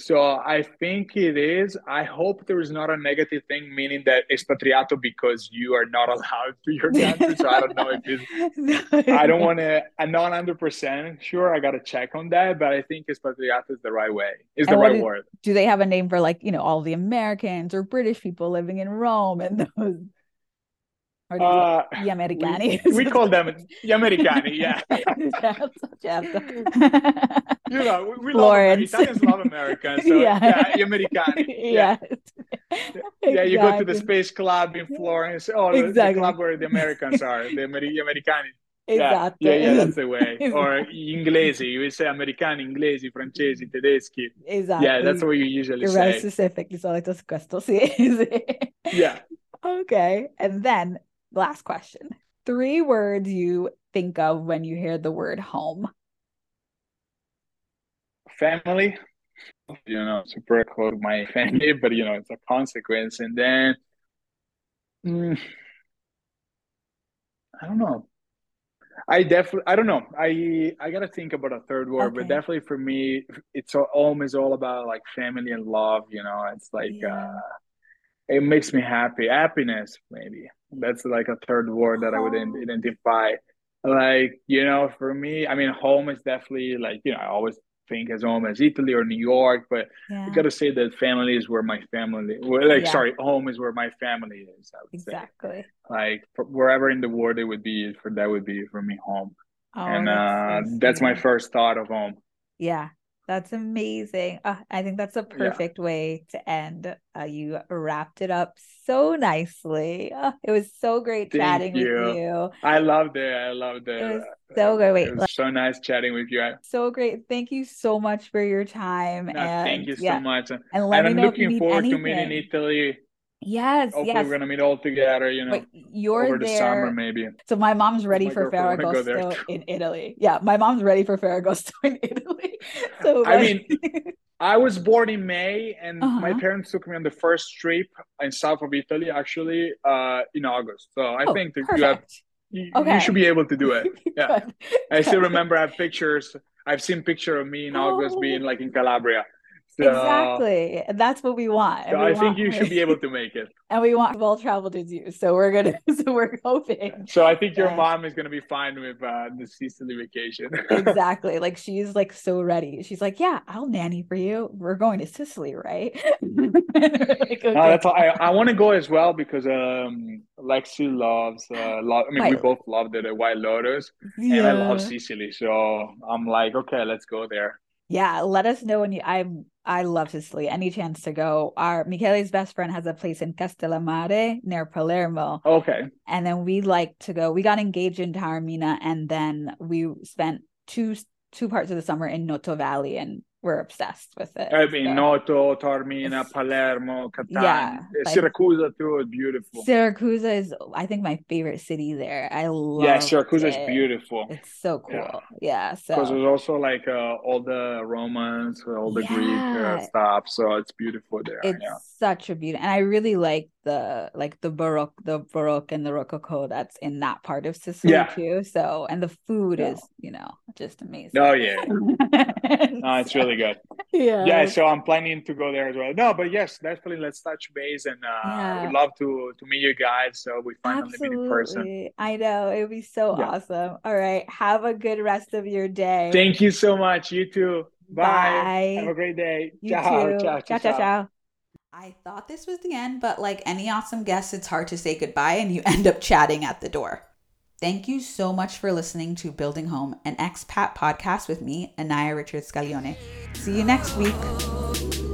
[SPEAKER 3] So I think it is. I hope there is not a negative thing, meaning that expatriato because you are not allowed to your country. so I don't know if it's. I don't want to. I'm not 100 percent sure. I got to check on that, but I think expatriato is the right way. Is the
[SPEAKER 2] And what
[SPEAKER 3] right
[SPEAKER 2] is-
[SPEAKER 3] word.
[SPEAKER 2] Do they have a name for like you know all the Americans or British people living in Rome and those? Or
[SPEAKER 3] Uh,
[SPEAKER 2] gli americani.
[SPEAKER 3] we, we call them gli americani. Yeah,
[SPEAKER 2] certo.
[SPEAKER 3] you know, we, we love
[SPEAKER 2] Florence.
[SPEAKER 3] Italians love Americans. So
[SPEAKER 2] Yeah.
[SPEAKER 3] yeah, gli americani. Yeah.
[SPEAKER 2] yes.
[SPEAKER 3] Yeah, you go to the Space Club in Florence. Oh, the, the club where the Americans are, the Ameri- gli americani. Yeah,
[SPEAKER 2] Esatto.
[SPEAKER 3] yeah, yeah, that's the way.
[SPEAKER 2] Esatto.
[SPEAKER 3] Or inglesi, you say americani, inglesi, francesi, tedeschi.
[SPEAKER 2] Esatto.
[SPEAKER 3] Yeah, that's what you usually
[SPEAKER 2] very
[SPEAKER 3] say.
[SPEAKER 2] specific. Di solito questo, sì. sì.
[SPEAKER 3] Yeah.
[SPEAKER 2] Okay. And then last question. Three words you think of when you hear the word home.
[SPEAKER 3] Family, you know, super close to my family, but you know, it's a consequence. And then, mm, I don't know. I definitely, I don't know. I I gotta think about a third word, but definitely for me, it's all, home is all about like family and love. You know, it's like
[SPEAKER 2] Yeah.
[SPEAKER 3] uh, it makes me happy. Happiness, maybe. That's like a third word that I would
[SPEAKER 2] Oh.
[SPEAKER 3] identify. Like, you know, for me, I mean, home is definitely like, you know, I always think as home as Italy or New York, but
[SPEAKER 2] Yeah.
[SPEAKER 3] I gotta say that family is where my family, well, like,
[SPEAKER 2] Yeah.
[SPEAKER 3] sorry, home is where my family is, I would say.
[SPEAKER 2] Exactly.
[SPEAKER 3] Like, for wherever in the world it would be, for that would be for me home.
[SPEAKER 2] Oh,
[SPEAKER 3] and
[SPEAKER 2] that's
[SPEAKER 3] uh,
[SPEAKER 2] so
[SPEAKER 3] that's my first thought of home.
[SPEAKER 2] Yeah, that's amazing. Uh, I think that's a perfect way to end. Uh, you wrapped it up so nicely. Uh, it was so great
[SPEAKER 3] Thank
[SPEAKER 2] chatting with
[SPEAKER 3] you.
[SPEAKER 2] you.
[SPEAKER 3] I loved it. I loved it.
[SPEAKER 2] It was so good. Wait,
[SPEAKER 3] It was so nice chatting with you.
[SPEAKER 2] So great. Thank you so much for your time.
[SPEAKER 3] No,
[SPEAKER 2] and
[SPEAKER 3] thank you
[SPEAKER 2] yeah,
[SPEAKER 3] so much. And
[SPEAKER 2] and
[SPEAKER 3] I'm
[SPEAKER 2] know if you
[SPEAKER 3] looking
[SPEAKER 2] need
[SPEAKER 3] forward to meeting
[SPEAKER 2] anything.
[SPEAKER 3] Italy.
[SPEAKER 2] Yes,
[SPEAKER 3] Hopefully,
[SPEAKER 2] yes.
[SPEAKER 3] we're gonna meet all together. You know,
[SPEAKER 2] Wait, you're
[SPEAKER 3] over the summer maybe.
[SPEAKER 2] So my mom's ready
[SPEAKER 3] my
[SPEAKER 2] for
[SPEAKER 3] girlfriend wanna go there
[SPEAKER 2] Ferragosto in Italy. Yeah, my mom's ready for Ferragosto in Italy. So
[SPEAKER 3] I
[SPEAKER 2] mean
[SPEAKER 3] I was born in May, and my
[SPEAKER 2] Uh-huh.
[SPEAKER 3] parents took me on the first trip in south of Italy, actually, uh, in August. So I
[SPEAKER 2] oh,
[SPEAKER 3] think that you have you,
[SPEAKER 2] Okay.
[SPEAKER 3] you should be able to do it. Yeah. I still remember I have pictures. I've seen picture of me in August
[SPEAKER 2] Oh.
[SPEAKER 3] being like in Calabria.
[SPEAKER 2] Exactly. And that's what we want.
[SPEAKER 3] so
[SPEAKER 2] we
[SPEAKER 3] I think
[SPEAKER 2] want-
[SPEAKER 3] you should be able to make it.
[SPEAKER 2] and we want well traveled as you. So we're gonna so we're hoping.
[SPEAKER 3] So I think your mom is gonna be fine with uh, the Sicily vacation.
[SPEAKER 2] Exactly. Like she's like so ready. She's like, Yeah, I'll nanny for you. We're going to Sicily, right? Like, okay.
[SPEAKER 3] that's all. I, I want to go as well because um Lexi loves uh lo- I mean we both loved it at White Lotus and I love Sicily so I'm like okay let's go there.
[SPEAKER 2] Yeah, let us know when you I'm I love Sicily. Any chance to go. Our Michele's best friend has a place in Castellammare near Palermo.
[SPEAKER 3] Okay.
[SPEAKER 2] And then we like to go. We got engaged in Taormina and then we spent two two parts of the summer in Noto Valley and we're obsessed with it.
[SPEAKER 3] I mean
[SPEAKER 2] So-
[SPEAKER 3] Noto, Taormina,
[SPEAKER 2] It's-
[SPEAKER 3] Palermo, Catania,
[SPEAKER 2] Yeah, like-
[SPEAKER 3] Siracusa too is beautiful.
[SPEAKER 2] Syracuse is I think my favorite city there. I love
[SPEAKER 3] Yeah, Siracusa is beautiful.
[SPEAKER 2] It's so cool.
[SPEAKER 3] Yeah.
[SPEAKER 2] Yeah.
[SPEAKER 3] Because
[SPEAKER 2] So
[SPEAKER 3] there's also like uh, all the Romans, all the Greek uh, stuff, so it's beautiful there.
[SPEAKER 2] it's
[SPEAKER 3] yeah.
[SPEAKER 2] Such a beauty. And I really like the like the Baroque, the Baroque and the Rococo that's in that part of Sicily
[SPEAKER 3] Yeah.
[SPEAKER 2] too. So and the food
[SPEAKER 3] Yeah.
[SPEAKER 2] is, you know, just amazing.
[SPEAKER 3] Oh yeah, no, it's really good.
[SPEAKER 2] yeah.
[SPEAKER 3] Yeah, so I'm planning to go there as well. No, but yes, definitely let's touch base, and uh,
[SPEAKER 2] Yeah.
[SPEAKER 3] would love to to meet you guys. So we finally meet in person.
[SPEAKER 2] I know. It would be so awesome. All right. Have a good rest of your day.
[SPEAKER 3] Thank you so much. You too. Bye.
[SPEAKER 2] Bye.
[SPEAKER 3] Have a great day.
[SPEAKER 2] You
[SPEAKER 3] ciao,
[SPEAKER 2] too.
[SPEAKER 3] ciao,
[SPEAKER 2] ciao, ciao, ciao. I thought this was the end, but like any awesome guest, it's hard to say goodbye and you end up chatting at the door. Thank you so much for listening to Building Home, an expat podcast with me, Nneya Richard Scaglione. See you next week.